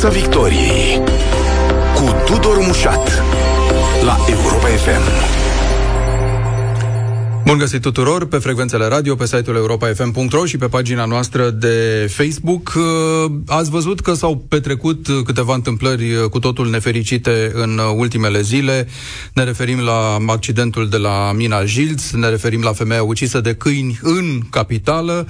Piața Victoriei cu Tudor Mușat la Europa FM. Bun găsit tuturor pe frecvențele radio, pe site-ul europa.fm.ro și pe pagina noastră de Facebook. Uh, ați văzut că s-au petrecut câteva întâmplări uh, cu totul nefericite în ultimele zile. Ne referim la accidentul de la Mina Jilț, ne referim la femeia ucisă de câini în capitală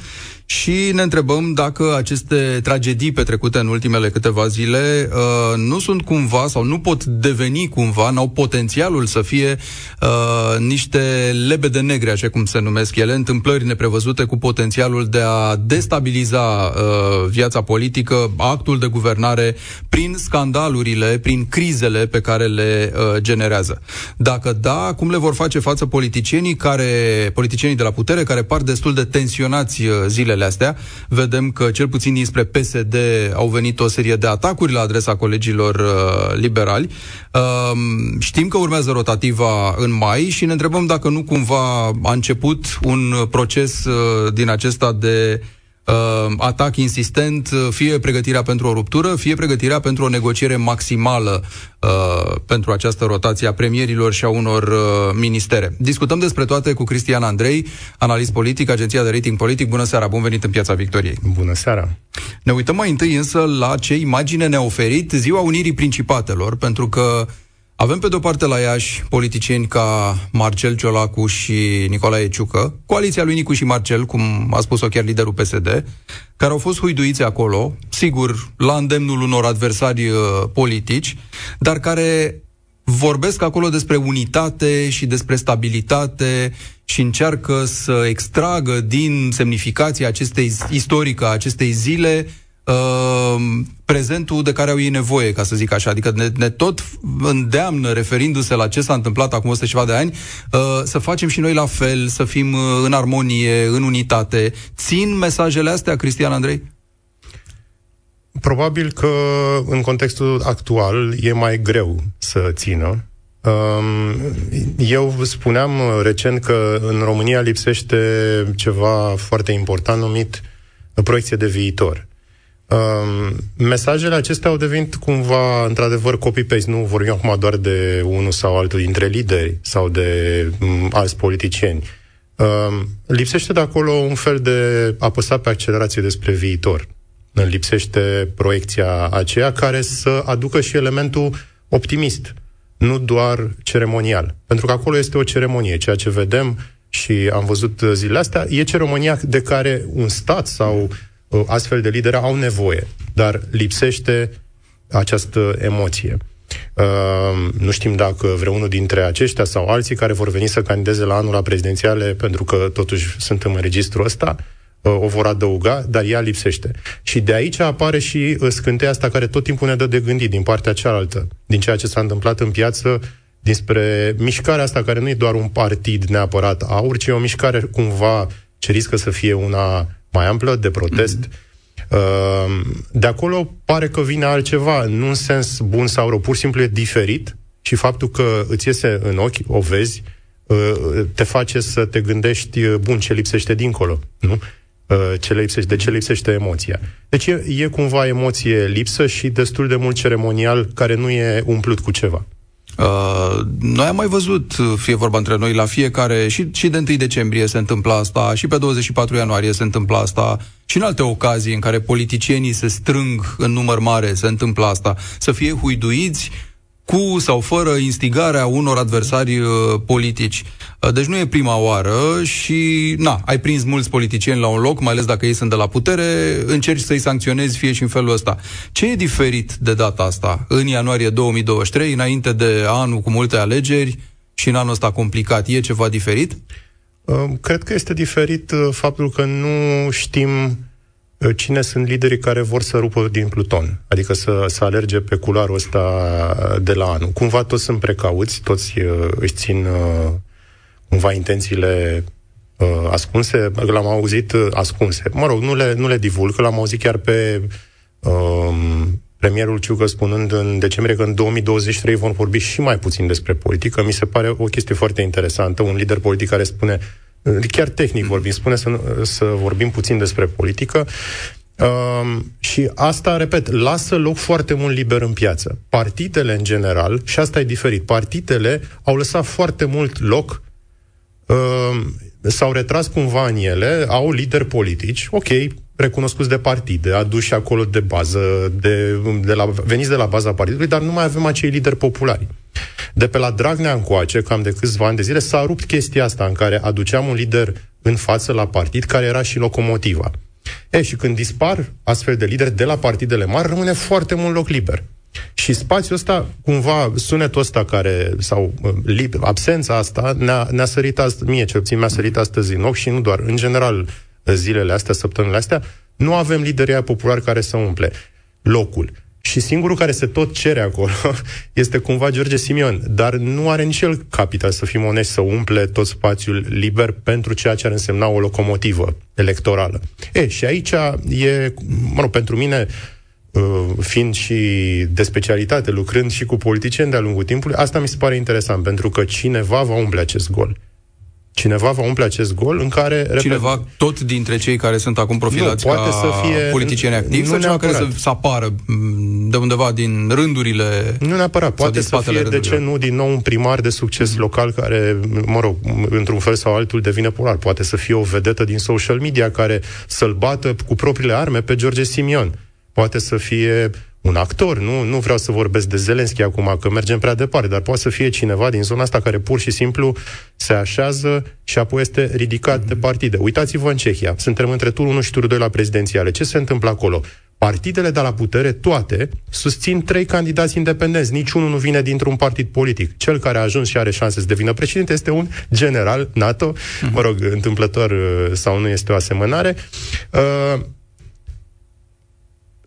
și ne întrebăm dacă aceste tragedii petrecute în ultimele câteva zile uh, nu sunt cumva sau nu pot deveni cumva, n-au potențialul să fie uh, niște lebede negre, așa cum se numesc ele, întâmplări neprevăzute cu potențialul de a destabiliza uh, viața politică, actul de guvernare prin scandalurile, prin crizele pe care le uh, generează. Dacă da, cum le vor face față politicienii care, politicienii de la putere care par destul de tensionați uh, zile zilele astea. Vedem că cel puțin dinspre PSD au venit o serie de atacuri la adresa colegilor uh, liberali. Uh, știm că urmează rotativa în mai și ne întrebăm dacă nu cumva a început un proces uh, din acesta de uh, atac insistent, uh, fie pregătirea pentru o ruptură, fie pregătirea pentru o negociere maximală uh, pentru această rotație a premierilor și a unor uh, ministere. Discutăm despre toate cu Cristian Andrei, analist politic, agenția de rating politic. Bună seara, bun venit în Piața Victoriei. Bună seara. Ne uităm mai întâi însă la ce imagine ne-a oferit Ziua Unirii Principatelor, pentru că avem pe de-o parte la Iași politicieni ca Marcel Ciolacu și Nicolae Ciucă, coaliția lui Nicu și Marcel, cum a spus-o chiar liderul PSD, care au fost huiduiți acolo, sigur, la îndemnul unor adversari uh, politici, dar care vorbesc acolo despre unitate și despre stabilitate și încearcă să extragă din semnificația acestei istorică a acestei zile uh, prezentul de care au ei nevoie, ca să zic așa. Adică ne, ne tot îndeamnă, referindu-se la ce s-a întâmplat acum 100 ceva de ani, uh, să facem și noi la fel, să fim uh, în armonie, în unitate. Țin mesajele astea, Cristian Andrei? Probabil că în contextul actual e mai greu să țină. Um, eu spuneam recent că în România lipsește ceva foarte important numit proiecție de viitor. Um, mesajele acestea au devenit cumva, într-adevăr, copy-paste. Nu vorbim acum doar de unul sau altul dintre lideri sau de um, alți politicieni. Um, lipsește de acolo un fel de apăsat pe accelerație despre viitor. Lipsește proiecția aceea care să aducă și elementul optimist, nu doar ceremonial. Pentru că acolo este o ceremonie. Ceea ce vedem și am văzut zilele astea e ceremonia de care un stat sau Uh, astfel de lideri au nevoie, dar lipsește această emoție. Uh, nu știm dacă vreunul dintre aceștia sau alții care vor veni să candideze la anul la prezidențiale, pentru că totuși sunt în registrul ăsta, uh, o vor adăuga, dar ea lipsește. Și de aici apare și uh, scânteia asta care tot timpul ne dă de gândit din partea cealaltă, din ceea ce s-a întâmplat în piață, dinspre mișcarea asta care nu e doar un partid neapărat aur, ci e o mișcare cumva ce riscă să fie una mai amplă de protest. Mm-hmm. De acolo pare că vine altceva, nu în sens bun sau rău, pur și simplu e diferit și faptul că îți iese în ochi, o vezi, uh, te face să te gândești, uh, bun, ce lipsește dincolo, nu? Uh, ce lipsește, de ce lipsește emoția. Deci e, e cumva emoție lipsă și destul de mult ceremonial care nu e umplut cu ceva. Uh, noi am mai văzut, uh, fie vorba între noi, la fiecare, și, și de 1 decembrie se întâmplă asta, și pe 24 ianuarie se întâmplă asta, și în alte ocazii în care politicienii se strâng în număr mare se întâmplă asta, să fie huiduiți cu sau fără instigarea unor adversari uh, politici. Uh, deci nu e prima oară și, na, ai prins mulți politicieni la un loc, mai ales dacă ei sunt de la putere, încerci să-i sancționezi fie și în felul ăsta. Ce e diferit de data asta, în ianuarie 2023, înainte de anul cu multe alegeri și în anul ăsta complicat? E ceva diferit? Uh, cred că este diferit uh, faptul că nu știm Uh, cine sunt liderii care vor să rupă din Pluton, adică să, să alerge pe culoarul ăsta de la anul. Cumva toți sunt precauți, toți uh, își țin uh, cumva intențiile uh, ascunse, l-am auzit uh, ascunse. Mă rog, nu le, nu le divulg, că l-am auzit chiar pe uh, premierul Ciucă spunând în decembrie că în 2023 vom vorbi și mai puțin despre politică. Mi se pare o chestie foarte interesantă, un lider politic care spune chiar tehnic vorbim, spune să, să vorbim puțin despre politică. Uh, și asta, repet, lasă loc foarte mult liber în piață. Partidele, în general, și asta e diferit, partidele au lăsat foarte mult loc, uh, s-au retras cumva în ele, au lideri politici, ok, recunoscuți de partide, aduși acolo de bază, de, de la, veniți de la baza partidului, dar nu mai avem acei lideri populari. De pe la Dragnea încoace, cam de câțiva ani de zile, s-a rupt chestia asta în care aduceam un lider în față la partid care era și locomotiva. E, și când dispar astfel de lideri de la partidele mari, rămâne foarte mult loc liber. Și spațiul ăsta, cumva, sunetul ăsta care, sau lib, absența asta, ne-a, ne-a sărit astăzi, mie cel puțin mi-a sărit astăzi în ochi și nu doar, în general, zilele astea, săptămânile astea, nu avem lideri populari care să umple locul. Și singurul care se tot cere acolo este cumva George Simion, dar nu are nici el capital, să fim onești, să umple tot spațiul liber pentru ceea ce ar însemna o locomotivă electorală. E, și aici e, mă rog, pentru mine, uh, fiind și de specialitate, lucrând și cu politicieni de-a lungul timpului, asta mi se pare interesant, pentru că cineva va umple acest gol cineva va umple acest gol în care... Repet, cineva, tot dintre cei care sunt acum profilați nu, poate ca să fie, politicieni activi sau cineva care să, să apară mm, de undeva din rândurile Nu neapărat, poate să fie, rândurile. de ce nu, din nou un primar de succes mm-hmm. local care, mă rog, într-un fel sau altul devine polar. Poate să fie o vedetă din social media care să-l bată cu propriile arme pe George Simion. Poate să fie un actor, nu, nu vreau să vorbesc de Zelenski acum, că mergem prea departe, dar poate să fie cineva din zona asta care pur și simplu se așează și apoi este ridicat mm-hmm. de partide. Uitați-vă în Cehia, suntem între turul 1 și turul 2 la prezidențiale. Ce se întâmplă acolo? Partidele de la putere, toate, susțin trei candidați independenți. Niciunul nu vine dintr-un partid politic. Cel care a ajuns și are șanse să devină președinte este un general NATO, mm-hmm. mă rog, întâmplător uh, sau nu este o asemănare. Uh,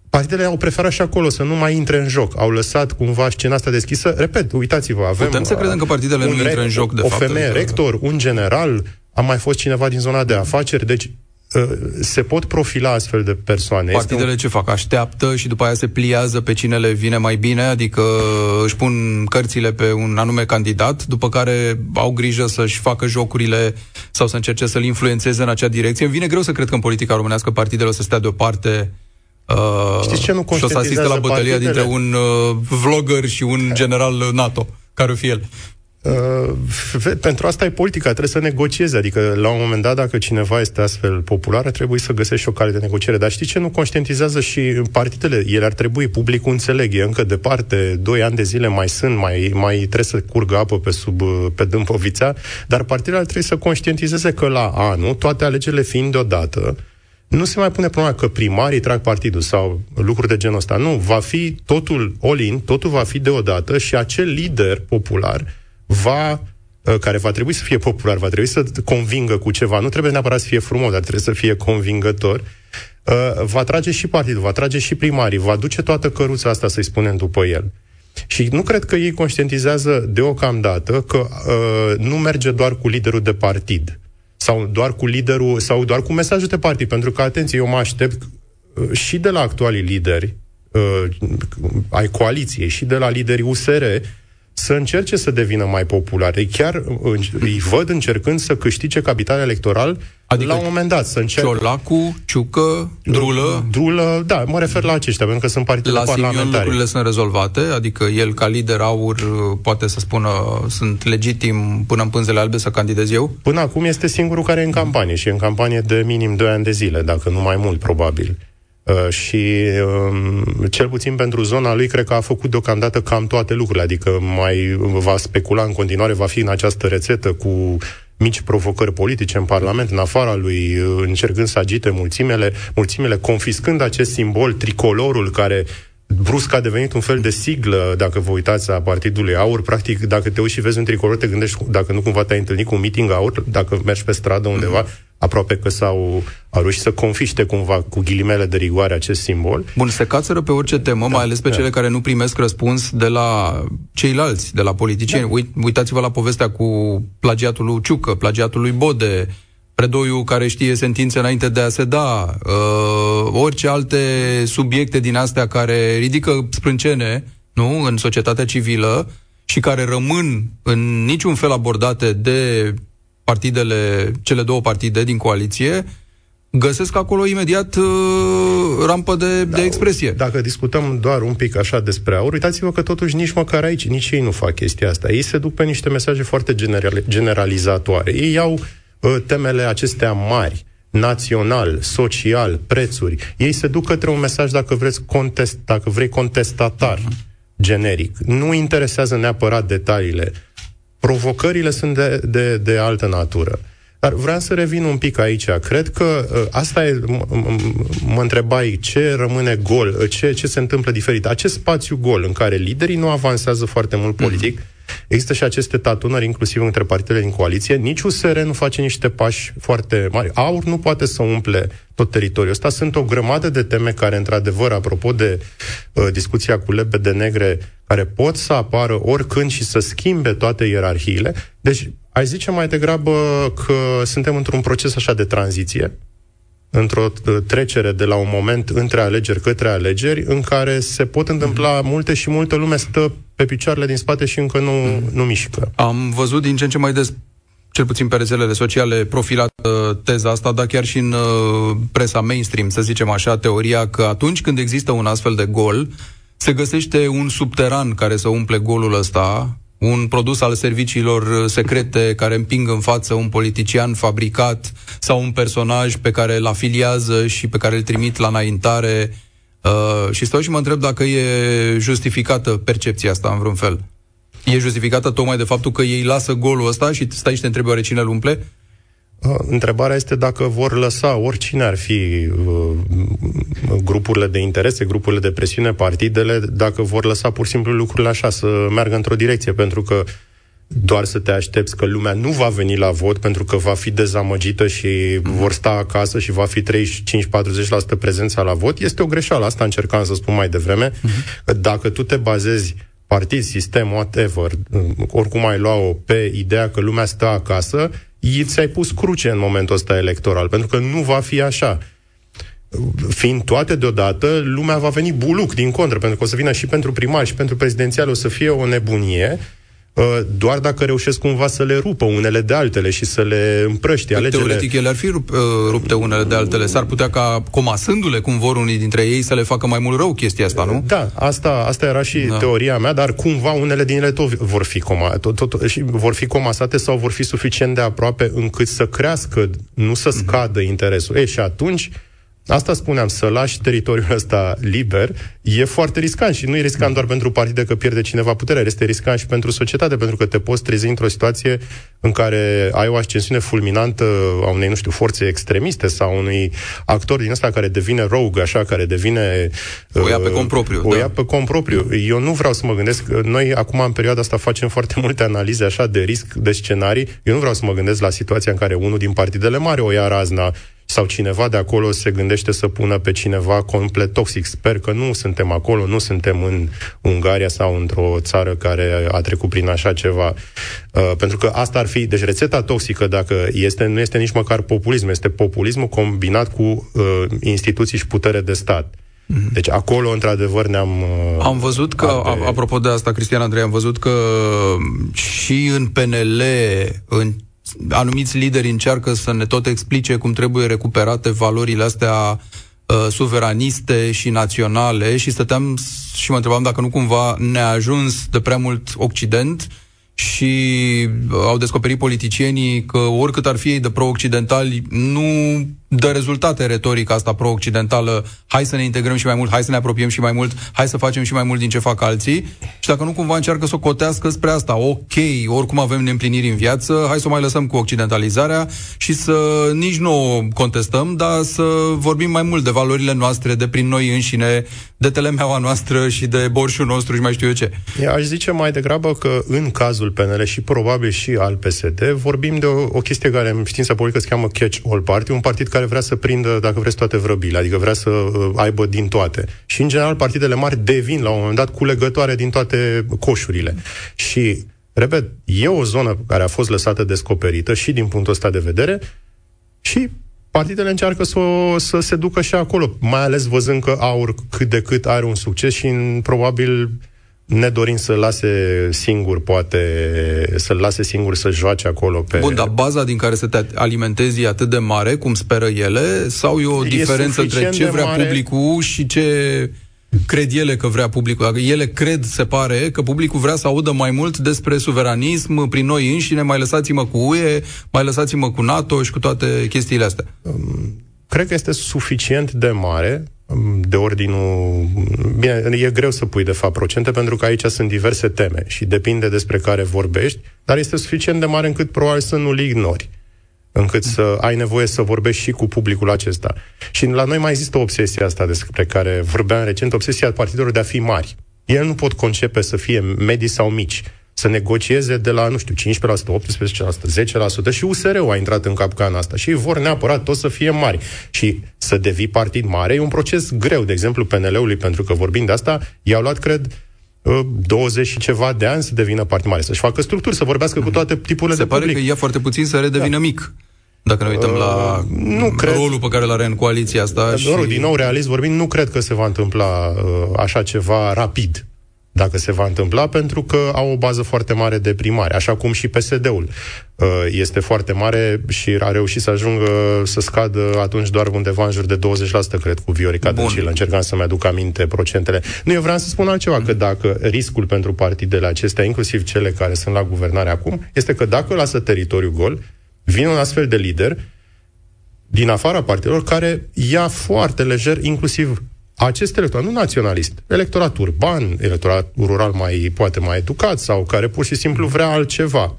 partidele au preferat și acolo să nu mai intre în joc. Au lăsat cumva scena asta deschisă. Repet, uitați-vă, avem... Putem să credem că partidele nu intră în joc, de o fapt. O femeie adică... rector, un general, a mai fost cineva din zona de afaceri, deci uh, se pot profila astfel de persoane. Partidele este un... ce fac? Așteaptă și după aia se pliază pe cine le vine mai bine, adică își pun cărțile pe un anume candidat, după care au grijă să-și facă jocurile sau să încerce să-l influențeze în acea direcție. Îmi vine greu să cred că în politica românească partidele o să stea deoparte Uh, Știți ce nu Și o să asiste la bătălia partidele? dintre un uh, vlogger și un general NATO, care o fi el. Uh, pentru asta e politica, trebuie să negocieze. Adică, la un moment dat, dacă cineva este astfel popular, trebuie să găsești o cale de negociere. Dar știți ce nu conștientizează și partidele? Ele ar trebui, publicul înțeleg, e încă departe, doi ani de zile mai sunt, mai, mai trebuie să curgă apă pe sub, pe dâmpovița, dar partidele ar trebui să conștientizeze că la anul, toate alegerile fiind deodată, nu se mai pune problema că primarii trag partidul sau lucruri de genul ăsta. Nu, va fi totul all-in, totul va fi deodată și acel lider popular va uh, care va trebui să fie popular, va trebui să convingă cu ceva, nu trebuie neapărat să fie frumos, dar trebuie să fie convingător, uh, va trage și partidul, va trage și primarii, va duce toată căruța asta, să-i spunem, după el. Și nu cred că ei conștientizează deocamdată că uh, nu merge doar cu liderul de partid sau doar cu liderul, sau doar cu mesajul de partid, pentru că, atenție, eu mă aștept uh, și de la actualii lideri uh, ai coaliției și de la liderii USR să încerce să devină mai populare. Chiar îi văd încercând să câștige capital electoral adică la un moment dat. Să încerc... Ciolacu, Ciucă, Drulă... Drulă, da, mă refer la aceștia, pentru că sunt partide la parlamentare. La lucrurile sunt rezolvate, adică el ca lider aur poate să spună sunt legitim până în pânzele albe să candidez eu? Până acum este singurul care e în campanie și e în campanie de minim 2 ani de zile, dacă nu mai mult, probabil. Uh, și um, cel puțin pentru zona lui cred că a făcut deocamdată cam toate lucrurile, adică mai va specula în continuare, va fi în această rețetă cu mici provocări politice în Parlament, în afara lui, uh, încercând să agite mulțimele, mulțimele confiscând acest simbol, tricolorul care brusc a devenit un fel de siglă, dacă vă uitați, a Partidului Aur. Practic, dacă te uiți și vezi un tricolor, te gândești, dacă nu cumva te-ai întâlnit cu un meeting aur, dacă mergi pe stradă undeva, mm-hmm aproape că s-au au reușit să confiște cumva cu ghilimele de rigoare acest simbol. Bun, se cațără pe orice temă, da, mai ales pe da. cele care nu primesc răspuns de la ceilalți, de la politicieni. Da. Uit, uitați-vă la povestea cu plagiatul lui Ciucă, plagiatul lui Bode, predoiul care știe sentințe înainte de a se da, uh, orice alte subiecte din astea care ridică sprâncene nu, în societatea civilă și care rămân în niciun fel abordate de partidele, cele două partide din coaliție, găsesc acolo imediat uh, rampă de, da, de expresie. Dacă discutăm doar un pic așa despre aur, uitați-vă că totuși nici măcar aici, nici ei nu fac chestia asta. Ei se duc pe niște mesaje foarte general, generalizatoare. Ei iau uh, temele acestea mari, național, social, prețuri. Ei se duc către un mesaj, dacă vreți, contest, dacă vrei, contestatar, uh-huh. generic. Nu interesează neapărat detaliile. Provocările sunt de, de, de altă natură. Dar vreau să revin un pic aici. Cred că uh, asta e, mă întrebai, ce rămâne gol, uh, ce, ce se întâmplă diferit. Acest spațiu gol în care liderii nu avansează foarte mult politic, mm-hmm Există și aceste tatunări, inclusiv între partidele din coaliție. Nici USR nu face niște pași foarte mari. Aur nu poate să umple tot teritoriul ăsta. Sunt o grămadă de teme care, într-adevăr, apropo de uh, discuția cu de negre, care pot să apară oricând și să schimbe toate ierarhiile. Deci, aș zice mai degrabă că suntem într-un proces așa de tranziție, într-o uh, trecere de la un moment între alegeri către alegeri, în care se pot întâmpla multe și multă lume stă pe picioarele din spate și încă nu, mm. nu mișcă. Am văzut din ce în ce mai des cel puțin pe rețelele sociale, profilată uh, teza asta, dar chiar și în uh, presa mainstream, să zicem așa, teoria că atunci când există un astfel de gol, se găsește un subteran care să umple golul ăsta, un produs al serviciilor uh, secrete care împing în față un politician fabricat sau un personaj pe care îl afiliază și pe care îl trimit la înaintare Uh, și stau și mă întreb dacă e justificată percepția asta în vreun fel. E justificată tocmai de faptul că ei lasă golul ăsta și stai și te întrebi oare cine îl umple? Uh, întrebarea este dacă vor lăsa oricine ar fi uh, grupurile de interese, grupurile de presiune, partidele, dacă vor lăsa pur și simplu lucrurile așa, să meargă într-o direcție, pentru că uh, doar să te aștepți că lumea nu va veni la vot pentru că va fi dezamăgită și mm-hmm. vor sta acasă și va fi 35-40% prezența la vot, este o greșeală. Asta încercam să spun mai devreme. Mm-hmm. Că dacă tu te bazezi partid, sistem, whatever, oricum ai lua-o pe ideea că lumea stă acasă, ți-ai pus cruce în momentul ăsta electoral, pentru că nu va fi așa. Fiind toate deodată, lumea va veni buluc, din contră, pentru că o să vină și pentru primar și pentru prezidențial, o să fie o nebunie. Uh, doar dacă reușesc cumva să le rupă unele de altele și să le împrăștie alegerile. Teoretic ele ar fi rup, uh, rupte unele de altele. S-ar putea ca, comasându-le cum vor unii dintre ei, să le facă mai mult rău chestia asta, nu? Da, asta, asta era și da. teoria mea, dar cumva unele din ele tot vor fi, coma, tot, tot, și vor fi comasate sau vor fi suficient de aproape încât să crească, nu să mhm. scadă mm-hmm. interesul. E, și atunci Asta spuneam, să lași teritoriul ăsta liber e foarte riscant și nu e riscant doar pentru partide că pierde cineva puterea, este riscant și pentru societate, pentru că te poți trezi într-o situație în care ai o ascensiune fulminantă a unei, nu știu, forțe extremiste sau unui actor din ăsta care devine rogue, așa, care devine... O ia pe compropriu. O da. ia pe compropriu. Eu nu vreau să mă gândesc, noi acum în perioada asta facem foarte multe analize așa de risc, de scenarii. Eu nu vreau să mă gândesc la situația în care unul din partidele mari o ia razna sau cineva de acolo se gândește să pună pe cineva complet toxic. Sper că nu suntem acolo, nu suntem în Ungaria sau într-o țară care a trecut prin așa ceva. Uh, pentru că asta ar fi, deci rețeta toxică, dacă este, nu este nici măcar populism, este populismul combinat cu uh, instituții și putere de stat. Mhm. Deci acolo, într-adevăr, ne-am... Uh, am văzut că, alte... apropo de asta, Cristian Andrei, am văzut că și în PNL, în anumiți lideri încearcă să ne tot explice cum trebuie recuperate valorile astea uh, suveraniste și naționale și stăteam și mă întrebam dacă nu cumva ne-a ajuns de prea mult Occident și au descoperit politicienii că oricât ar fi ei de pro-occidentali, nu dă rezultate retorica asta pro-occidentală, hai să ne integrăm și mai mult, hai să ne apropiem și mai mult, hai să facem și mai mult din ce fac alții. Și dacă nu cumva încearcă să o cotească spre asta, ok, oricum avem neîmpliniri în viață, hai să o mai lăsăm cu occidentalizarea și să nici nu o contestăm, dar să vorbim mai mult de valorile noastre, de prin noi înșine, de telemeaua noastră și de borșul nostru și mai știu eu ce. Eu aș zice mai degrabă că în cazul PNL și probabil și al PSD vorbim de o, o chestie care în știința politică se cheamă catch-all party, un partid care care vrea să prindă, dacă vreți, toate vrăbile, adică vrea să uh, aibă din toate. Și, în general, partidele mari devin, la un moment dat, culegătoare din toate coșurile. Și, repet, e o zonă care a fost lăsată descoperită și din punctul ăsta de vedere și partidele încearcă să, o, să se ducă și acolo, mai ales văzând că aur cât de cât are un succes și în, probabil nedorind să lase singur, poate, să-l lase singur să joace acolo pe... Bun, dar baza din care să te alimentezi e atât de mare, cum speră ele, sau e o e diferență între ce vrea mare... publicul și ce cred ele că vrea publicul. Ele cred, se pare, că publicul vrea să audă mai mult despre suveranism prin noi înșine, mai lăsați-mă cu UE, mai lăsați-mă cu NATO și cu toate chestiile astea. Um, cred că este suficient de mare de ordinul... Bine, e greu să pui, de fapt, procente, pentru că aici sunt diverse teme și depinde despre care vorbești, dar este suficient de mare încât probabil să nu-l ignori încât să ai nevoie să vorbești și cu publicul acesta. Și la noi mai există obsesia asta despre care vorbeam recent, obsesia partidelor de a fi mari. Ele nu pot concepe să fie medii sau mici să negocieze de la, nu știu, 15%, 18%, 10% și USR-ul a intrat în capcana asta și vor neapărat tot să fie mari. Și să devii partid mare e un proces greu. De exemplu, PNL-ului, pentru că vorbind de asta, i-au luat, cred, 20 și ceva de ani să devină partid mare, să-și facă structuri, să vorbească cu toate tipurile Se de pare public. că ia foarte puțin să redevină da. mic. Dacă ne uităm uh, la nu cred. rolul pe care îl are în coaliția asta. Și... Din nou, realist vorbind, nu cred că se va întâmpla uh, așa ceva rapid dacă se va întâmpla, pentru că au o bază foarte mare de primari, așa cum și PSD-ul uh, este foarte mare și a reușit să ajungă să scadă atunci doar undeva în jur de 20%, cred, cu Viorica Dăncilă. Încercam să-mi aduc aminte procentele. Nu, eu vreau să spun altceva, că dacă riscul pentru partidele acestea, inclusiv cele care sunt la guvernare acum, este că dacă lasă teritoriul gol, vine un astfel de lider din afara partidelor care ia foarte lejer, inclusiv acest electorat, nu naționalist, electorat urban, electorat rural mai, poate mai educat sau care pur și simplu vrea altceva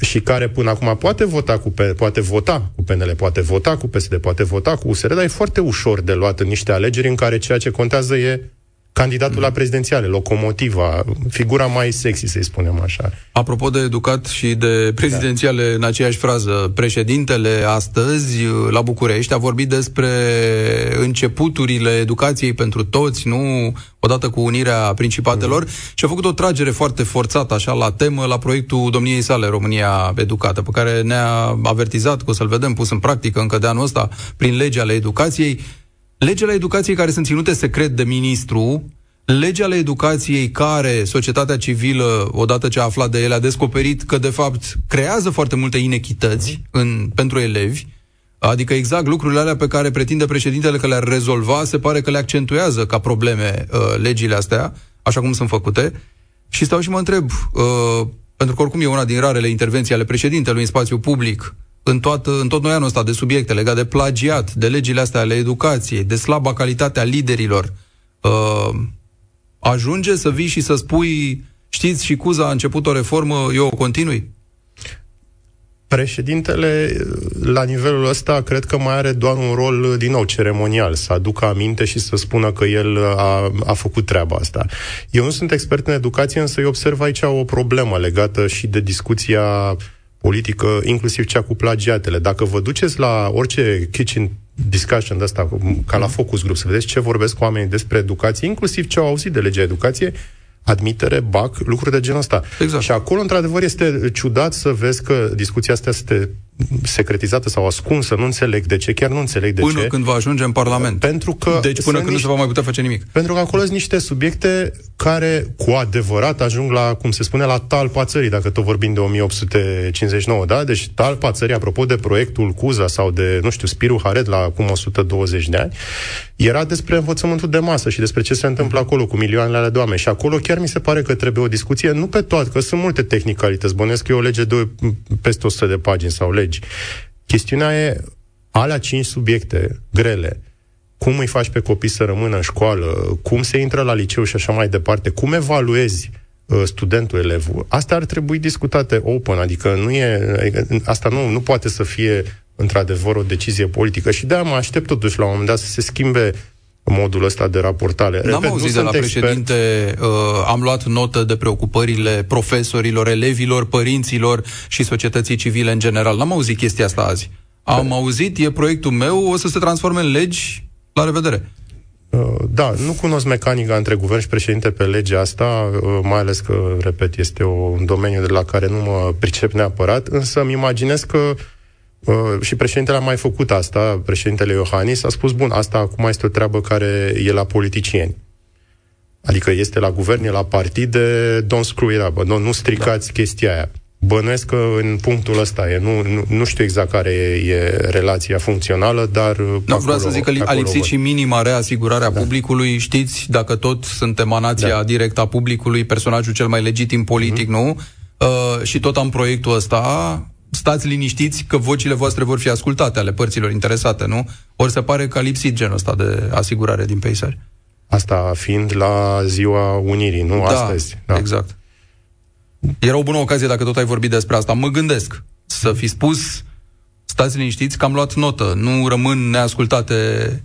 și care până acum poate vota cu, poate vota cu PNL, poate vota cu PSD, poate vota cu USR, dar e foarte ușor de luat în niște alegeri în care ceea ce contează e candidatul la prezidențiale, locomotiva, figura mai sexy, să-i spunem așa. Apropo de educat și de prezidențiale da. în aceeași frază, președintele astăzi la București a vorbit despre începuturile educației pentru toți, nu odată cu unirea principatelor, mm. și a făcut o tragere foarte forțată așa la temă, la proiectul domniei sale România Educată, pe care ne-a avertizat că o să-l vedem pus în practică încă de anul ăsta prin legea ale educației. Legile educației care sunt ținute secret de ministru, legea ale educației care societatea civilă, odată ce a aflat de ele, a descoperit că, de fapt, creează foarte multe inechități în, pentru elevi, adică exact lucrurile alea pe care pretinde președintele că le-ar rezolva, se pare că le accentuează ca probleme uh, legile astea, așa cum sunt făcute. Și stau și mă întreb, uh, pentru că oricum e una din rarele intervenții ale președintelui în spațiu public, în, toată, în tot noi anul ăsta de subiecte legate de plagiat, de legile astea ale educației, de slaba calitate a liderilor, uh, ajunge să vii și să spui, știți, și Cuza a început o reformă, eu o continui? Președintele, la nivelul ăsta, cred că mai are doar un rol, din nou, ceremonial, să aducă aminte și să spună că el a, a făcut treaba asta. Eu nu sunt expert în educație, însă eu observ aici o problemă legată și de discuția politică, inclusiv cea cu plagiatele. Dacă vă duceți la orice kitchen discussion de asta, ca la focus group, să vedeți ce vorbesc oamenii despre educație, inclusiv ce au auzit de legea educației, admitere, BAC, lucruri de genul ăsta. Exact. Și acolo, într-adevăr, este ciudat să vezi că discuția asta este secretizată sau ascunsă, nu înțeleg de ce, chiar nu înțeleg de până ce. Până când va ajunge în Parlament. Pentru că deci până când niște, nu se va mai putea face nimic. Pentru că acolo sunt niște subiecte care cu adevărat ajung la, cum se spune, la talpa țării, dacă tot vorbim de 1859, da? Deci talpa țării, apropo de proiectul Cuza sau de, nu știu, Spiru Haret la acum 120 de ani, era despre învățământul de masă și despre ce se întâmplă acolo cu milioanele ale de oameni. Și acolo chiar mi se pare că trebuie o discuție, nu pe toate, că sunt multe tehnicalități. Bănesc că e o lege de peste 100 de pagini sau legi. Chestiunea e alea cinci subiecte grele, cum îi faci pe copii să rămână în școală, cum se intră la liceu și așa mai departe, cum evaluezi uh, studentul, elevul. Asta ar trebui discutate open, adică nu e, adică asta nu, nu poate să fie într-adevăr o decizie politică și de-aia mă aștept totuși la un moment dat să se schimbe modul ăsta de raportare. N-am Repet, auzit de la președinte, uh, am luat notă de preocupările profesorilor, elevilor, părinților și societății civile în general. N-am auzit chestia asta azi. Am da. auzit, e proiectul meu, o să se transforme în legi. La revedere! Uh, da, nu cunosc mecanica între guvern și președinte pe legea asta, uh, mai ales că, repet, este un domeniu de la care nu mă pricep neapărat, însă îmi imaginez că uh, Uh, și președintele a mai făcut asta, președintele Iohannis a spus, bun, asta acum este o treabă care e la politicieni. Adică este la guvern, e la partide, don't screw it up, nu, nu stricați da. chestia aia. Bănuiesc că în punctul ăsta e. Nu, nu, nu știu exact care e, e relația funcțională, dar... Nu, vreau să zic că a lipsit și minima reasigurarea da. publicului. Știți, dacă tot sunt emanația da. directă a publicului, personajul cel mai legitim politic, mm-hmm. nu? Uh, și tot am proiectul ăsta, stați liniștiți că vocile voastre vor fi ascultate ale părților interesate, nu? Ori se pare că a lipsit genul ăsta de asigurare din peisaj. Asta fiind la ziua Unirii, nu da, astăzi. Da, exact. Era o bună ocazie dacă tot ai vorbit despre asta. Mă gândesc să fi spus, stați liniștiți că am luat notă, nu rămân neascultate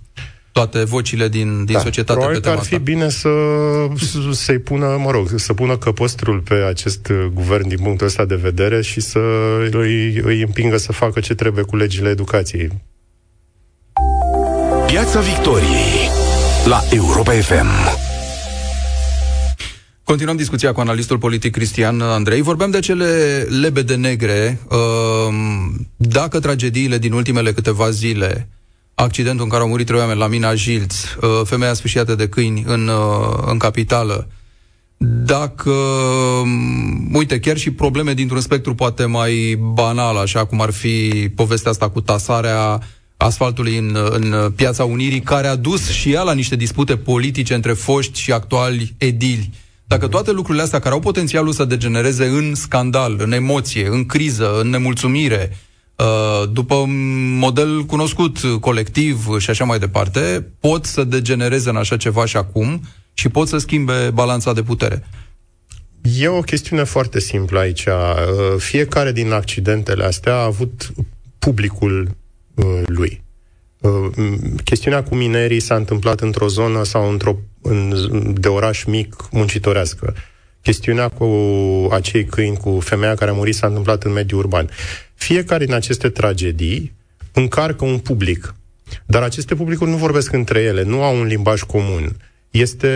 toate vocile din, din da, societate probabil pe tema că ar fi asta. bine să, să-i pună, mă rog, să pună căpăstrul pe acest guvern din punctul ăsta de vedere și să îi, îi împingă să facă ce trebuie cu legile educației. Piața Victoriei la Europa FM. Continuăm discuția cu analistul politic Cristian Andrei. Vorbeam de cele lebede negre. Um, dacă tragediile din ultimele câteva zile, accidentul în care au murit trei oameni la mina Jilț, uh, femeia sfârșiată de câini în, uh, în capitală, dacă, um, uite, chiar și probleme dintr-un spectru poate mai banal, așa cum ar fi povestea asta cu tasarea asfaltului în, în Piața Unirii, care a dus și ea la niște dispute politice între foști și actuali edili. Dacă toate lucrurile astea care au potențialul să degenereze în scandal, în emoție, în criză, în nemulțumire, uh, după un model cunoscut, colectiv și așa mai departe, pot să degenereze în așa ceva și acum și pot să schimbe balanța de putere. E o chestiune foarte simplă aici. Uh, fiecare din accidentele astea a avut publicul uh, lui. Chestiunea cu minerii s-a întâmplat într-o zonă sau într-o în, de oraș mic muncitorească. Chestiunea cu acei câini, cu femeia care a murit, s-a întâmplat în mediul urban. Fiecare din aceste tragedii încarcă un public. Dar aceste publicuri nu vorbesc între ele, nu au un limbaj comun. Este,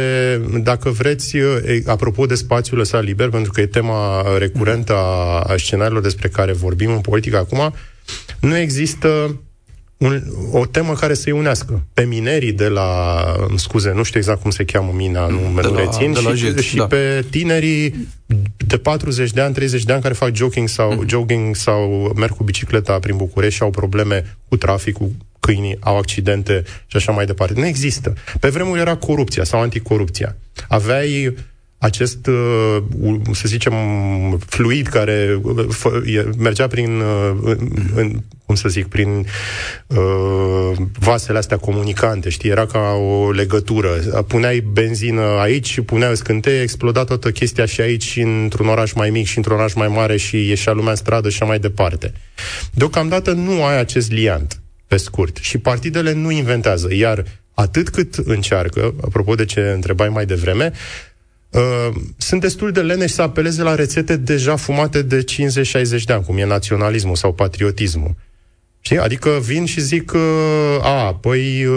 dacă vreți, apropo de spațiul lăsat liber, pentru că e tema recurentă a, a scenariilor despre care vorbim în politică acum, nu există un, o temă care să-i unească. Pe minerii de la, scuze, nu știu exact cum se cheamă mina, nu mă rețin, și, Jit, și da. pe tinerii de 40 de ani, 30 de ani care fac jogging sau, mm. jogging sau merg cu bicicleta prin București și au probleme cu traficul, câinii, au accidente și așa mai departe. Nu există. Pe vremuri era corupția sau anticorupția. Aveai acest, uh, să zicem, fluid care uh, mergea prin, uh, în, cum să zic, prin uh, vasele astea comunicante, știi, era ca o legătură. Puneai benzină aici, puneai scânteie, exploda toată chestia și aici, și într-un oraș mai mic, și într-un oraș mai mare, și ieșea lumea în stradă și așa mai departe. Deocamdată nu ai acest liant, pe scurt, și partidele nu inventează, iar atât cât încearcă, apropo de ce întrebai mai devreme, Uh, sunt destul de leneși să apeleze la rețete deja fumate de 50-60 de ani, cum e naționalismul sau patriotismul. Știi? Adică vin și zic, a, păi,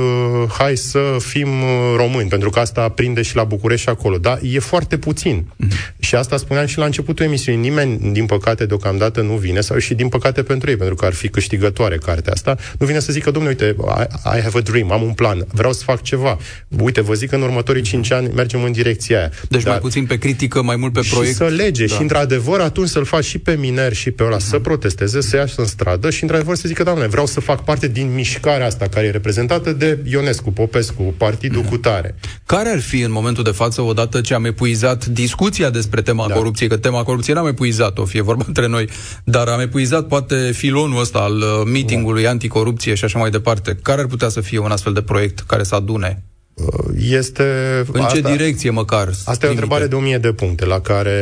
hai să fim români, pentru că asta prinde și la București și acolo. Dar e foarte puțin. Mm-hmm. Și asta spuneam și la începutul emisiunii. Nimeni, din păcate, deocamdată nu vine, sau și din păcate pentru ei, pentru că ar fi câștigătoare cartea asta, nu vine să zică, domnule, uite, I, I have a dream, am un plan, vreau să fac ceva. Uite, vă zic că în următorii 5 ani mergem în direcția aia. Deci Dar, mai puțin pe critică, mai mult pe și proiect. să lege. Da. Și, într-adevăr, atunci să-l faci și pe miner și pe ăla, mm-hmm. să protesteze, să iasă în stradă și, într-adevăr, să zică, doamne, vreau să fac parte din mișcarea asta care e reprezentată de Ionescu, Popescu, Partidul mm. cu tare. Care ar fi în momentul de față, odată ce am epuizat discuția despre tema da. corupției, că tema corupției n-am epuizat-o, fie vorba între noi, dar am epuizat poate filonul ăsta al uh, meetingului da. anticorupție și așa mai departe. Care ar putea să fie un astfel de proiect care să adune este... În asta, ce direcție măcar? Asta e o întrebare de o mie de puncte, la care,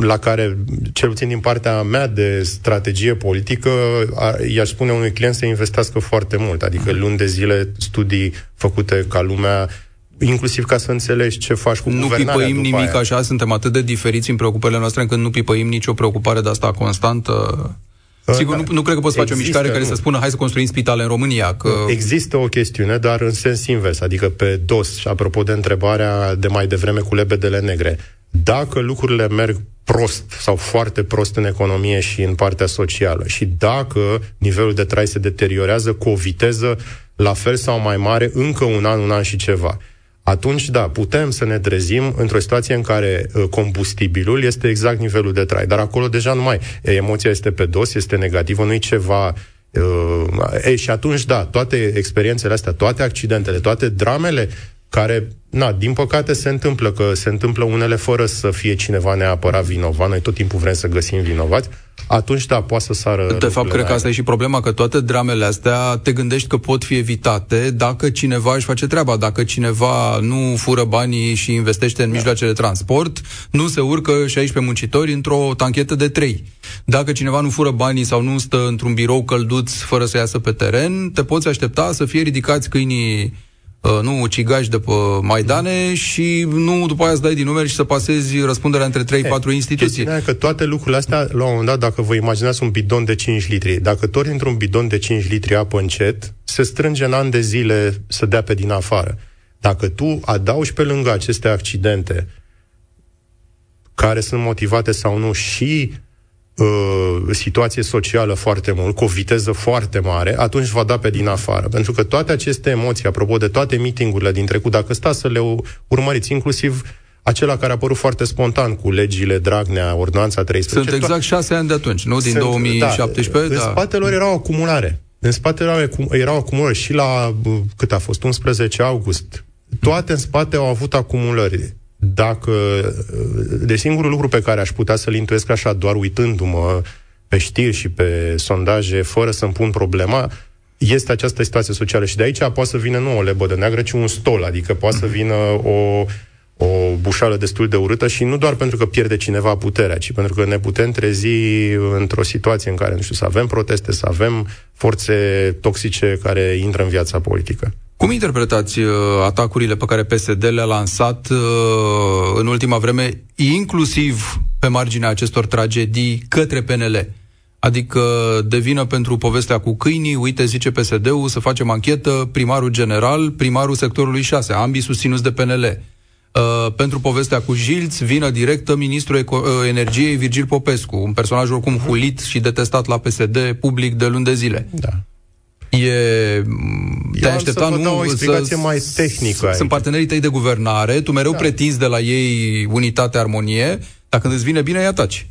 la care, cel puțin din partea mea de strategie politică, i-aș spune unui client să investească foarte mult, adică mhm. luni de zile studii făcute ca lumea inclusiv ca să înțelegi ce faci cu Nu pipăim nimic aia. așa, suntem atât de diferiți în preocupările noastre încât nu pipăim nicio preocupare de asta constantă. Sigur, nu, nu cred că poți face o mișcare care nu. să spună hai să construim spitale în România. Că... Există o chestiune, dar în sens invers, adică pe dos, și apropo de întrebarea de mai devreme cu lebedele negre. Dacă lucrurile merg prost sau foarte prost în economie și în partea socială și dacă nivelul de trai se deteriorează cu o viteză la fel sau mai mare încă un an, un an și ceva, atunci, da, putem să ne trezim într-o situație în care uh, combustibilul este exact nivelul de trai, dar acolo deja nu mai. Emoția este pe dos, este negativă, nu e ceva Uh, e, și atunci, da, toate experiențele astea, toate accidentele, toate dramele care, na, din păcate se întâmplă, că se întâmplă unele fără să fie cineva neapărat vinovat, noi tot timpul vrem să găsim vinovați, atunci, da, poate să sară... De fapt, cred că asta e și problema, că toate dramele astea te gândești că pot fi evitate dacă cineva își face treaba, dacă cineva nu fură banii și investește în da. mijloace de transport, nu se urcă 16 muncitori într-o tanchetă de 3. Dacă cineva nu fură banii sau nu stă într-un birou călduț fără să iasă pe teren, te poți aștepta să fie ridicați câinii Uh, nu ucigași de pe Maidane și nu după aia să dai din numeri și să pasezi răspunderea între 3-4 instituții. că toate lucrurile astea, la un moment dat, dacă vă imaginați un bidon de 5 litri, dacă tot într-un bidon de 5 litri apă încet, se strânge în ani de zile să dea pe din afară. Dacă tu adaugi pe lângă aceste accidente, care sunt motivate sau nu, și uh, situație socială foarte mult, cu o viteză foarte mare, atunci va da pe din afară. Pentru că toate aceste emoții, apropo de toate meetingurile din trecut, dacă stați să le urmăriți, inclusiv acela care a apărut foarte spontan cu legile Dragnea, Ordonanța 13. Sunt exact șase ani de atunci, nu? Din Sunt, 2017? Da, da. În spatele lor era o acumulare. În spatele lor erau acumulări și la, cât a fost, 11 august. Toate în spate au avut acumulări dacă de singurul lucru pe care aș putea să-l intuiesc așa, doar uitându-mă pe știri și pe sondaje, fără să-mi pun problema, este această situație socială. Și de aici poate să vină nu o lebă de neagră, ci un stol, adică poate să vină o, o bușală destul de urâtă și nu doar pentru că pierde cineva puterea, ci pentru că ne putem trezi într-o situație în care, nu știu, să avem proteste, să avem forțe toxice care intră în viața politică. Cum interpretați uh, atacurile pe care PSD le-a lansat uh, în ultima vreme, inclusiv pe marginea acestor tragedii către PNL? Adică devină pentru povestea cu câinii, uite, zice PSD-ul, să facem anchetă, primarul general, primarul sectorului 6, ambii susținuți de PNL. Uh, pentru povestea cu Jilț, vină directă ministrul Eco- uh, energiei Virgil Popescu, un personaj oricum hulit și detestat la PSD public de luni de zile. Da. E... Te aștepta, nu? o explicație să, mai tehnică. Sunt partenerii tăi de guvernare, tu mereu da. pretinzi de la ei unitate, armonie, dar când îți vine bine, îi ataci.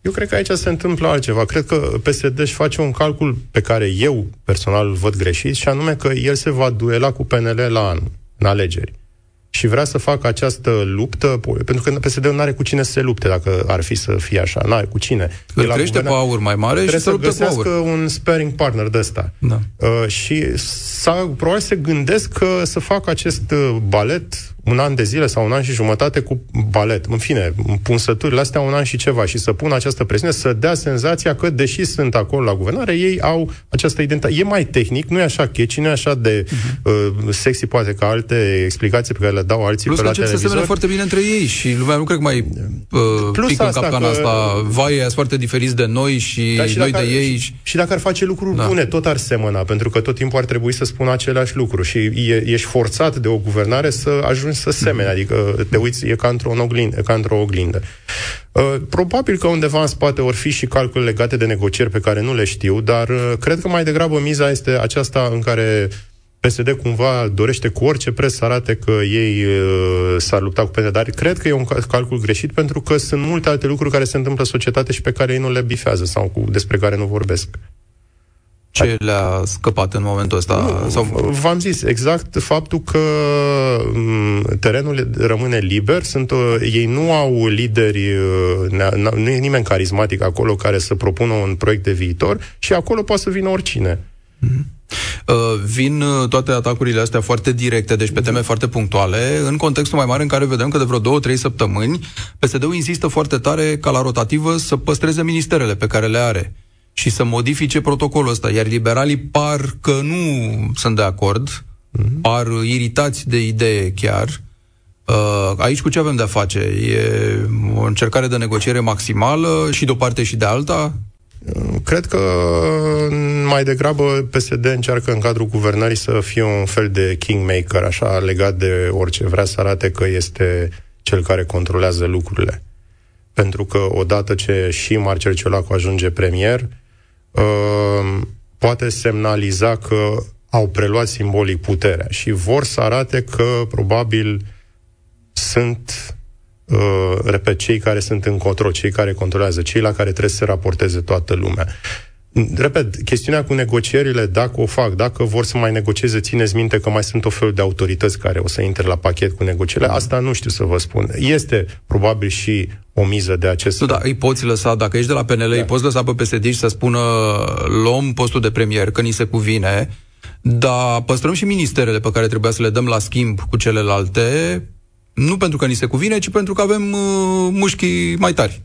Eu cred că aici se întâmplă altceva. Cred că PSD își face un calcul pe care eu personal îl văd greșit și anume că el se va duela cu PNL la anul, în alegeri și vrea să facă această luptă, pentru că PSD-ul nu are cu cine să se lupte dacă ar fi să fie așa, nu are cu cine. Îl crește pe aur mai mare și să lupte cu aur. un sparing partner de ăsta. Da. Uh, și s-a, probabil se gândesc că să facă acest uh, balet un an de zile sau un an și jumătate cu balet. În fine, punsăturile astea un an și ceva și să pună această presiune, să dea senzația că, deși sunt acolo la guvernare, ei au această identitate. E mai tehnic, nu e așa catchy, nu e așa de uh-huh. uh, sexy, poate, ca alte explicații pe care le dau alții Plus pe la televizor. Plus să foarte bine între ei și lumea nu cred că mai uh, Plus pică asta în capcana că... asta. Vai, sunt foarte diferiți de noi și, da, și noi de ei. Și, și dacă ar face lucruri da. bune, tot ar semăna, pentru că tot timpul ar trebui să spună același lucru și e, ești forțat de o guvernare să ajungi să semene, adică te uiți, e ca într-o oglindă. Ca într-o oglindă. Uh, probabil că undeva în spate vor fi și calcule legate de negocieri pe care nu le știu, dar uh, cred că mai degrabă miza este aceasta în care PSD cumva dorește cu orice preț să arate că ei uh, s-ar lupta cu PSD, dar cred că e un calcul greșit pentru că sunt multe alte lucruri care se întâmplă în societate și pe care ei nu le bifează sau cu, despre care nu vorbesc. Ce le-a scăpat în momentul ăsta? Nu, sau... V-am zis, exact faptul că m- terenul rămâne liber, sunt, uh, ei nu au lideri, uh, nu e nimeni carismatic acolo care să propună un proiect de viitor și acolo poate să vină oricine. Mm-hmm. Uh, vin uh, toate atacurile astea foarte directe, deci pe teme foarte punctuale, în contextul mai mare în care vedem că de vreo două, trei săptămâni PSD-ul insistă foarte tare ca la rotativă să păstreze ministerele pe care le are și să modifice protocolul ăsta, iar liberalii par că nu sunt de acord, mm-hmm. par iritați de idee chiar. Uh, aici cu ce avem de-a face? E o încercare de negociere maximală și de o parte și de alta? Cred că mai degrabă PSD încearcă în cadrul guvernării să fie un fel de kingmaker, așa legat de orice. Vrea să arate că este cel care controlează lucrurile. Pentru că odată ce și Marcel Ciolacu ajunge premier, uh, poate semnaliza că au preluat simbolic puterea și vor să arate că probabil sunt uh, repet, cei care sunt în control, cei care controlează, cei la care trebuie să se raporteze toată lumea. Repet, chestiunea cu negocierile, dacă o fac, dacă vor să mai negocieze, țineți minte că mai sunt o fel de autorități care o să intre la pachet cu negocierile. Asta nu știu să vă spun. Este probabil și o miză de acest... Nu, da, îi poți lăsa, dacă ești de la PNL, da. îi poți lăsa pe PSD și să spună luăm postul de premier, că ni se cuvine, dar păstrăm și ministerele pe care trebuia să le dăm la schimb cu celelalte, nu pentru că ni se cuvine, ci pentru că avem uh, mușchii mai tari.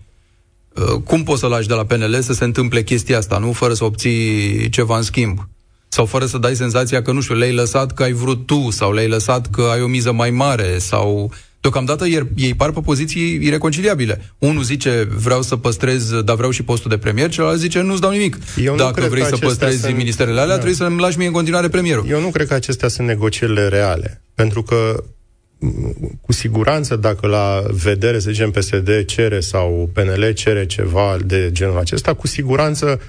Uh, cum poți să lași de la PNL să se întâmple chestia asta, nu? Fără să obții ceva în schimb. Sau fără să dai senzația că, nu știu, le-ai lăsat că ai vrut tu, sau le-ai lăsat că ai o miză mai mare, sau... Deocamdată ei, ei par pe poziții ireconciliabile. Unul zice, vreau să păstrez, dar vreau și postul de premier, celălalt zice, nu-ți dau nimic. Eu Dacă vrei să păstrezi sunt... ministerele alea, da. trebuie să-mi lași mie în continuare premierul. Eu nu cred că acestea sunt negocierile reale. Pentru că cu siguranță dacă la vedere, să zicem, PSD cere sau PNL cere ceva de genul acesta, cu siguranță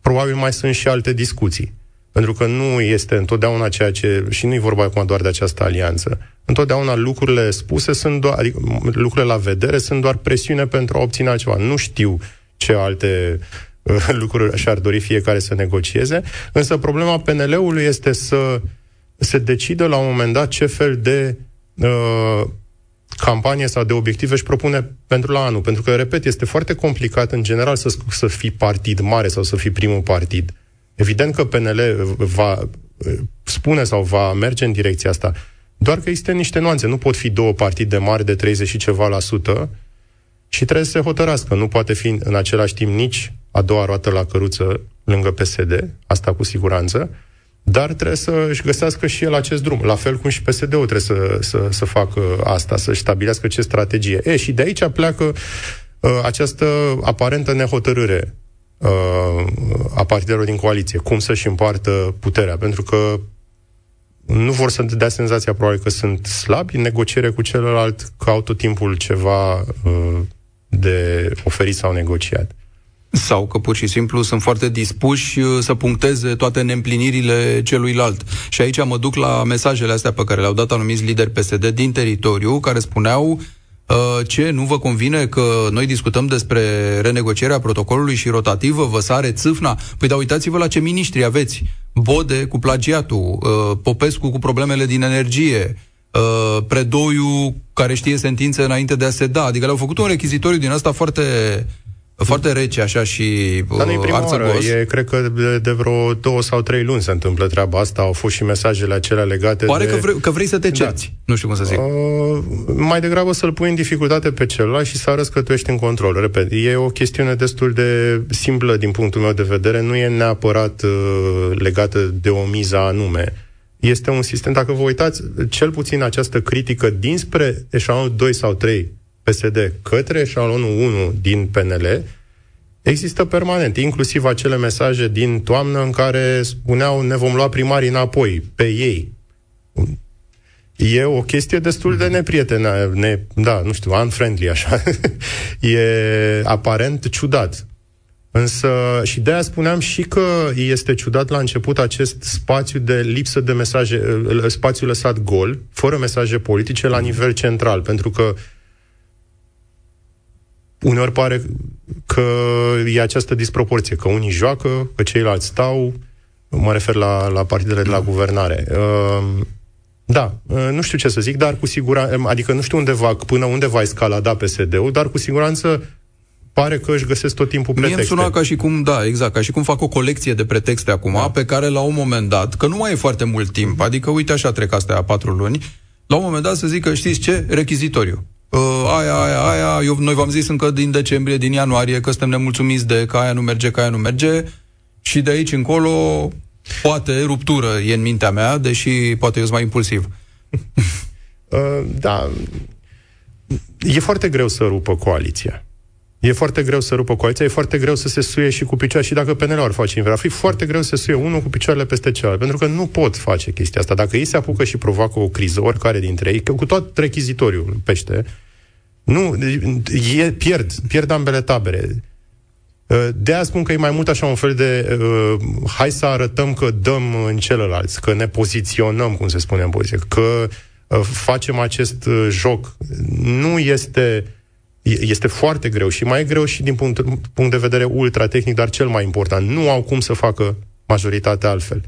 probabil mai sunt și alte discuții. Pentru că nu este întotdeauna ceea ce, și nu e vorba acum doar de această alianță, întotdeauna lucrurile spuse sunt doar, adică lucrurile la vedere sunt doar presiune pentru a obține altceva. Nu știu ce alte uh, lucruri și-ar dori fiecare să negocieze, însă problema PNL-ului este să se decidă la un moment dat ce fel de uh, campanie sau de obiective își propune pentru la anul. Pentru că, repet, este foarte complicat în general să, să fii partid mare sau să fii primul partid. Evident că PNL va spune sau va merge în direcția asta, doar că există niște nuanțe. Nu pot fi două partide mari de 30 și ceva la sută și trebuie să se hotărască. Nu poate fi în același timp nici a doua roată la căruță lângă PSD, asta cu siguranță, dar trebuie să își găsească și el acest drum. La fel cum și PSD-ul trebuie să, să, să facă asta, să-și stabilească ce strategie. E, și de aici pleacă uh, această aparentă nehotărâre uh, a partidelor din coaliție. Cum să-și împartă puterea. Pentru că nu vor să dea senzația probabil că sunt slabi în negociere cu celălalt, că au tot timpul ceva uh, de oferit sau negociat. Sau că pur și simplu sunt foarte dispuși uh, să puncteze toate neîmplinirile celuilalt. Și aici mă duc la mesajele astea pe care le-au dat anumiți lideri PSD din teritoriu, care spuneau uh, ce nu vă convine că noi discutăm despre renegocierea protocolului și rotativă, vă sare țâfna? Păi da, uitați-vă la ce miniștri aveți. Bode cu plagiatul, uh, Popescu cu problemele din energie, uh, Predoiu care știe sentințe înainte de a se da. Adică le-au făcut un rechizitoriu din asta foarte foarte rece, așa și Dar nu prima oară, e, cred că de, de vreo două sau trei luni se întâmplă treaba asta, au fost și mesajele acelea legate Pare de... că, vrei, că vrei să te da. cerți, da. nu știu cum să zic. Uh, mai degrabă să-l pui în dificultate pe celălalt și să arăți că tu ești în control. Repet, e o chestiune destul de simplă din punctul meu de vedere, nu e neapărat uh, legată de o miză anume. Este un sistem, dacă vă uitați, cel puțin această critică dinspre eșalonul 2 sau 3 PSD către eșalonul 1 din PNL există permanent, inclusiv acele mesaje din toamnă în care spuneau ne vom lua primarii înapoi, pe ei. E o chestie destul de neprietenă, ne, da, nu știu, unfriendly așa. e aparent ciudat. Însă, și de aia spuneam și că este ciudat la început acest spațiu de lipsă de mesaje, spațiu lăsat gol, fără mesaje politice la nivel central, pentru că uneori pare că e această disproporție, că unii joacă, că ceilalți stau, mă refer la, la partidele de la guvernare. Uh, da, uh, nu știu ce să zic, dar cu siguranță, adică nu știu unde va, până unde va escalada PSD-ul, dar cu siguranță pare că își găsesc tot timpul pretexte. Mie îmi suna ca și cum, da, exact, ca și cum fac o colecție de pretexte acum, da. pe care la un moment dat, că nu mai e foarte mult timp, adică uite așa trec astea patru luni, la un moment dat să zic că știți ce? Rechizitoriu uh, aia, aia, aia, eu, noi v-am zis încă din decembrie, din ianuarie, că suntem nemulțumiți de că aia nu merge, că aia nu merge, și de aici încolo, poate ruptură e în mintea mea, deși poate eu sunt mai impulsiv. uh, da, e foarte greu să rupă coaliția. E foarte greu să rupă coaliția, e foarte greu să se suie și cu picioare. Și dacă PNL ar face invers, ar fi foarte greu să se suie unul cu picioarele peste celălalt. Pentru că nu pot face chestia asta. Dacă ei se apucă și provoacă o criză, oricare dintre ei, cu tot rechizitoriul pește, nu, e, pierd, pierd ambele tabere. Uh, de aia spun că e mai mult așa un fel de uh, hai să arătăm că dăm în celălalt, că ne poziționăm, cum se spune în poziție, că uh, facem acest uh, joc. Nu este este foarte greu și mai e greu și din punct, punct de vedere ultra-tehnic, dar cel mai important. Nu au cum să facă majoritatea altfel.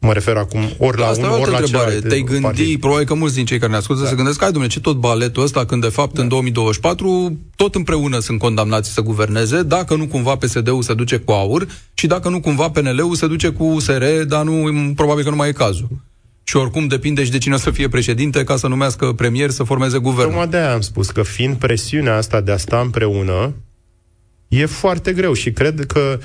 Mă refer acum ori la Asta unul, ori la celălalt. Te-ai gândi, partid. probabil că mulți din cei care ne ascultă da. se gândesc, hai domnule, ce tot baletul ăsta, când de fapt da. în 2024 tot împreună sunt condamnați să guverneze, dacă nu cumva PSD-ul se duce cu aur și dacă nu cumva PNL-ul se duce cu USR, dar nu, probabil că nu mai e cazul. Și oricum depinde și de cine o să fie președinte ca să numească premier să formeze guvernul. Tocmai de am spus că fiind presiunea asta de a sta împreună, e foarte greu și cred că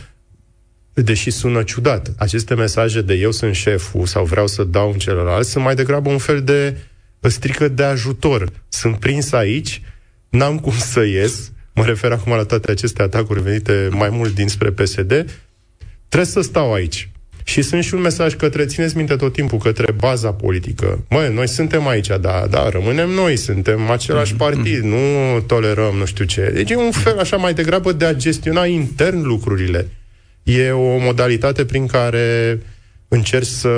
deși sună ciudat, aceste mesaje de eu sunt șeful sau vreau să dau în celălalt, sunt mai degrabă un fel de strică de ajutor. Sunt prins aici, n-am cum să ies, mă refer acum la toate aceste atacuri venite mai mult dinspre PSD, trebuie să stau aici. Și sunt și un mesaj către, țineți minte tot timpul, către baza politică. Măi, noi suntem aici, da, da, rămânem noi, suntem același mm-hmm. partid, nu tolerăm nu știu ce. Deci e un fel așa mai degrabă de a gestiona intern lucrurile. E o modalitate prin care încerci să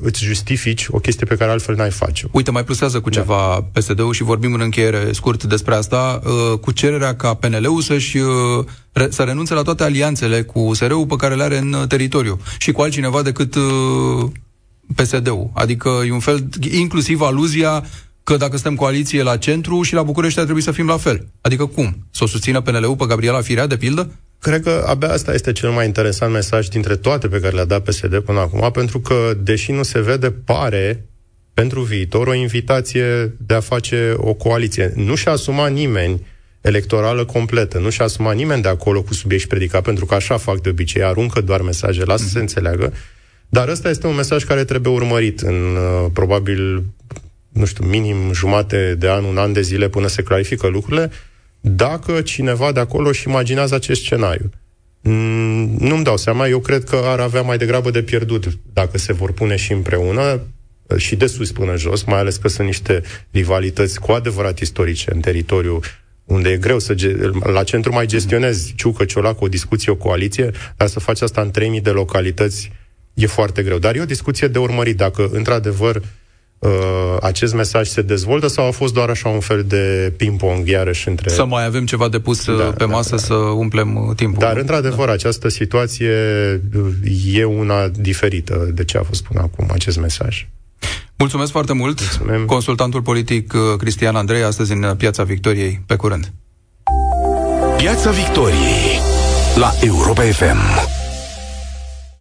îți justifici o chestie pe care altfel n-ai face Uite, mai plusează cu da. ceva PSD-ul și vorbim în încheiere scurt despre asta, uh, cu cererea ca PNL-ul să-și uh, să renunțe la toate alianțele cu USR-ul pe care le are în uh, teritoriu și cu altcineva decât PSD-ul. Adică e un fel, inclusiv aluzia că dacă suntem coaliție la centru și la București ar trebui să fim la fel. Adică cum? Să o susțină PNL-ul pe Gabriela Firea, de pildă? Cred că abia asta este cel mai interesant mesaj dintre toate pe care le-a dat PSD până acum, pentru că, deși nu se vede, pare pentru viitor o invitație de a face o coaliție. Nu și-a asumat nimeni electorală completă. Nu și-a asumat nimeni de acolo cu subiect și predicat, pentru că așa fac de obicei, aruncă doar mesaje, lasă mm-hmm. să se înțeleagă. Dar ăsta este un mesaj care trebuie urmărit în uh, probabil, nu știu, minim jumate de an, un an de zile până se clarifică lucrurile dacă cineva de acolo își imaginează acest scenariu. Mm, nu-mi dau seama, eu cred că ar avea mai degrabă de pierdut dacă se vor pune și împreună și de sus până jos, mai ales că sunt niște rivalități cu adevărat istorice în teritoriu unde e greu să... Ge- la centru mai gestionezi Ciucă, Ciolac, o discuție, o coaliție, dar să faci asta în 3000 de localități e foarte greu. Dar e o discuție de urmărit. Dacă, într-adevăr, uh, acest mesaj se dezvoltă sau a fost doar așa un fel de ping-pong iarăși între... Să mai avem ceva de pus da, pe da, masă da, să umplem uh, timpul. Dar, într-adevăr, da. această situație uh, e una diferită de ce a fost până acum acest mesaj. Mulțumesc foarte mult. Mulțumim. Consultantul politic uh, Cristian Andrei, astăzi în Piața Victoriei. Pe curând. Piața Victoriei la Europa FM.